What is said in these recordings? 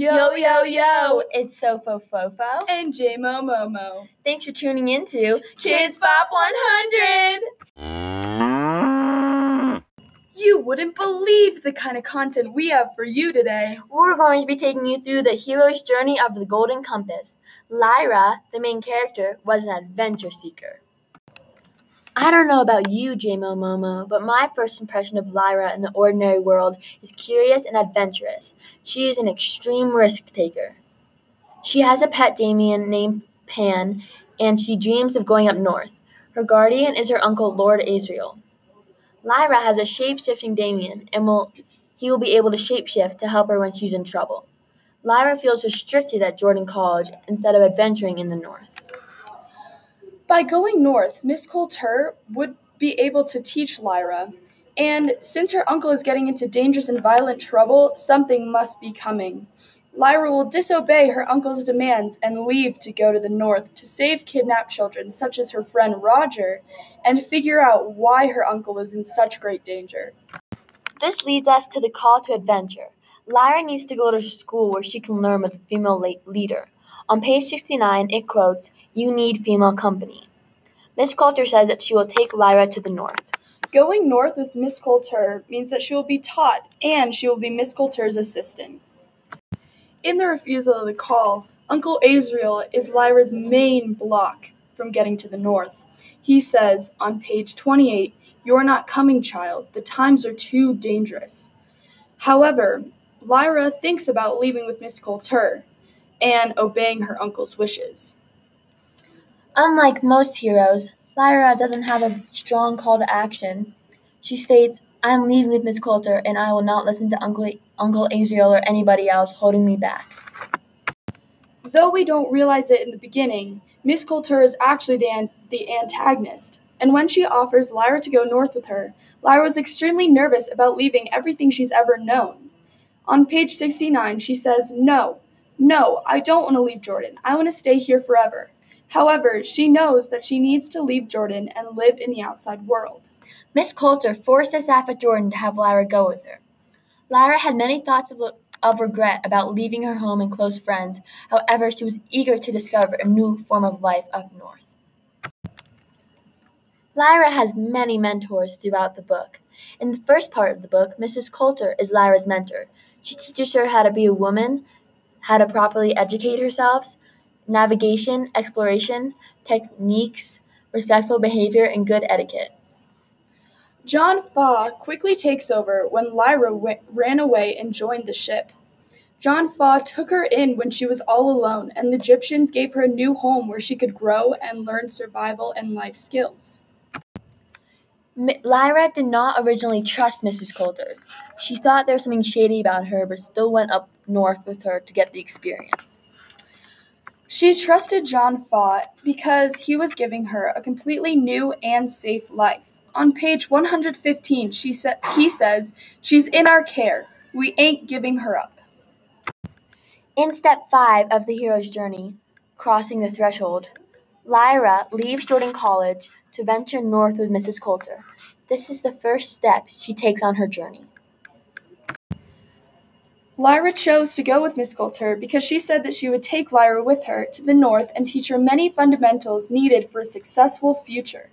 Yo, yo, yo, it's Sofo Fofo. and JMO Momo. Thanks for tuning in to KidzBop 100. You wouldn't believe the kind of content we have for you today. We're going to be taking you through the hero's journey of the Golden Compass. Lyra, the main character, was an adventure seeker. I don't know about you, JMO Momo, but my first impression of Lyra in the ordinary world is curious and adventurous. She is an extreme risk taker. She has a pet Damien named Pan, and she dreams of going up north. Her guardian is her uncle Lord Asriel. Lyra has a shape-shifting Damien, and will he will be able to shapeshift to help her when she's in trouble. Lyra feels restricted at Jordan College instead of adventuring in the north. By going north, Miss Coulter would be able to teach Lyra. And since her uncle is getting into dangerous and violent trouble, something must be coming. Lyra will disobey her uncle's demands and leave to go to the north to save kidnapped children, such as her friend Roger, and figure out why her uncle is in such great danger. This leads us to the call to adventure. Lyra needs to go to school where she can learn with a female leader. On page 69, it quotes, You need female company. Miss Coulter says that she will take Lyra to the north. Going north with Miss Coulter means that she will be taught and she will be Miss Coulter's assistant. In the refusal of the call, Uncle Asriel is Lyra's main block from getting to the north. He says on page 28, You're not coming, child. The times are too dangerous. However, Lyra thinks about leaving with Miss Coulter and obeying her uncle's wishes. Unlike most heroes, Lyra doesn't have a strong call to action. She states, I am leaving with Miss Coulter, and I will not listen to Uncle, Uncle Asriel or anybody else holding me back. Though we don't realize it in the beginning, Miss Coulter is actually the, an- the antagonist. And when she offers Lyra to go north with her, Lyra is extremely nervous about leaving everything she's ever known. On page 69, she says, No, no, I don't want to leave Jordan. I want to stay here forever. However, she knows that she needs to leave Jordan and live in the outside world. Miss Coulter forced the Jordan to have Lyra go with her. Lyra had many thoughts of, of regret about leaving her home and close friends. However, she was eager to discover a new form of life up north. Lyra has many mentors throughout the book. In the first part of the book, Mrs. Coulter is Lyra's mentor. She teaches her how to be a woman, how to properly educate herself, navigation, exploration, techniques, respectful behavior, and good etiquette. John Faa quickly takes over when Lyra w- ran away and joined the ship. John Faa took her in when she was all alone, and the Egyptians gave her a new home where she could grow and learn survival and life skills. M- Lyra did not originally trust Mrs. Coulter. She thought there was something shady about her, but still went up north with her to get the experience. She trusted John Faa because he was giving her a completely new and safe life. On page 115, she sa- he says, She's in our care. We ain't giving her up. In step five of the hero's journey, crossing the threshold, Lyra leaves Jordan College to venture north with Mrs. Coulter. This is the first step she takes on her journey. Lyra chose to go with Miss Coulter because she said that she would take Lyra with her to the north and teach her many fundamentals needed for a successful future.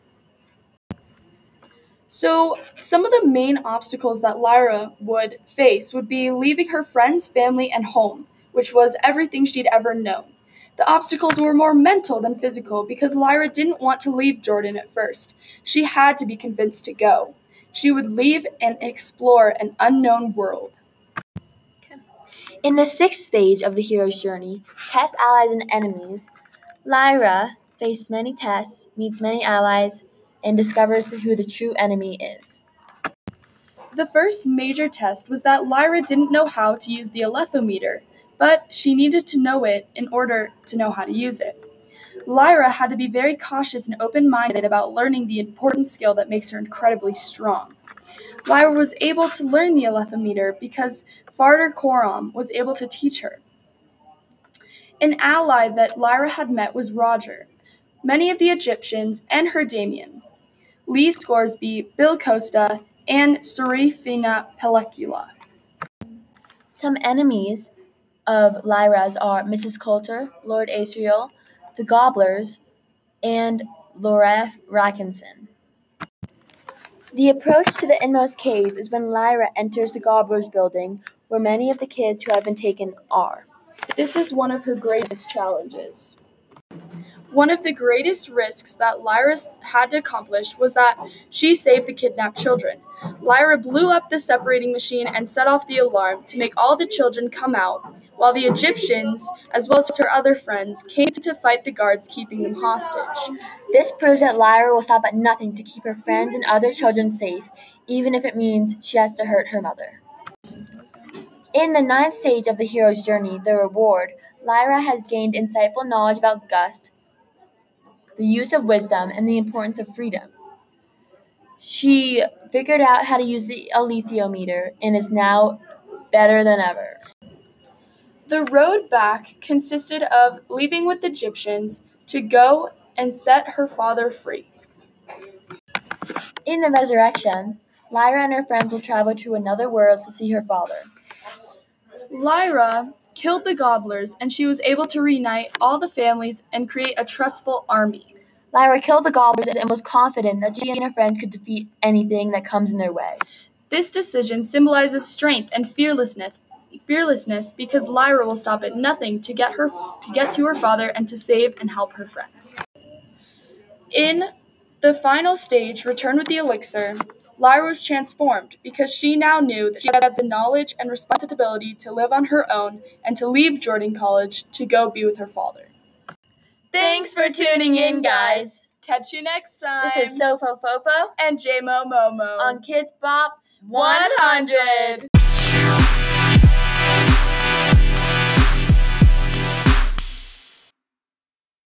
So, some of the main obstacles that Lyra would face would be leaving her friends, family, and home, which was everything she'd ever known. The obstacles were more mental than physical because Lyra didn't want to leave Jordan at first. She had to be convinced to go. She would leave and explore an unknown world. In the sixth stage of the hero's journey, test allies and enemies, Lyra faces many tests, meets many allies, and discovers who the true enemy is. The first major test was that Lyra didn't know how to use the alethiometer, but she needed to know it in order to know how to use it. Lyra had to be very cautious and open minded about learning the important skill that makes her incredibly strong. Lyra was able to learn the alethiometer because Farder Coram was able to teach her. An ally that Lyra had met was Roger, many of the Egyptians, and her Damien, Lee Scoresby, Bill Costa, and Serafina Pekkala. Some enemies of Lyra's are Mrs. Coulter, Lord Asriel, the Gobblers, and Laura Rackinson. The approach to the inmost cave is when Lyra enters the Gobblers building, where many of the kids who have been taken are. This is one of her greatest challenges. One of the greatest risks that Lyra had to accomplish was that she saved the kidnapped children. Lyra blew up the separating machine and set off the alarm to make all the children come out, while the Egyptians, as well as her other friends, came to fight the guards keeping them hostage. This proves that Lyra will stop at nothing to keep her friends and other children safe, even if it means she has to hurt her mother. In the ninth stage of the hero's journey, the reward, Lyra has gained insightful knowledge about Gust, the use of wisdom, and the importance of freedom. She figured out how to use the alethiometer and is now better than ever. The road back consisted of leaving with the Egyptians to go and set her father free. In the resurrection, Lyra and her friends will travel to another world to see her father. Lyra killed the gobblers and she was able to reunite all the families and create a trustful army. Lyra killed the gobblers and was confident that she and her friends could defeat anything that comes in their way. This decision symbolizes strength and fearlessness fearlessness because Lyra will stop at nothing to get her to get to her father and to save and help her friends. In the final stage, Return with the Elixir, Lyra was transformed because she now knew that she had the knowledge and responsibility to live on her own and to leave Jordan College to go be with her father. Thanks for tuning in, guys. Catch you next time. This is Sofo Fofo and JMO Momo on KidzBop 100.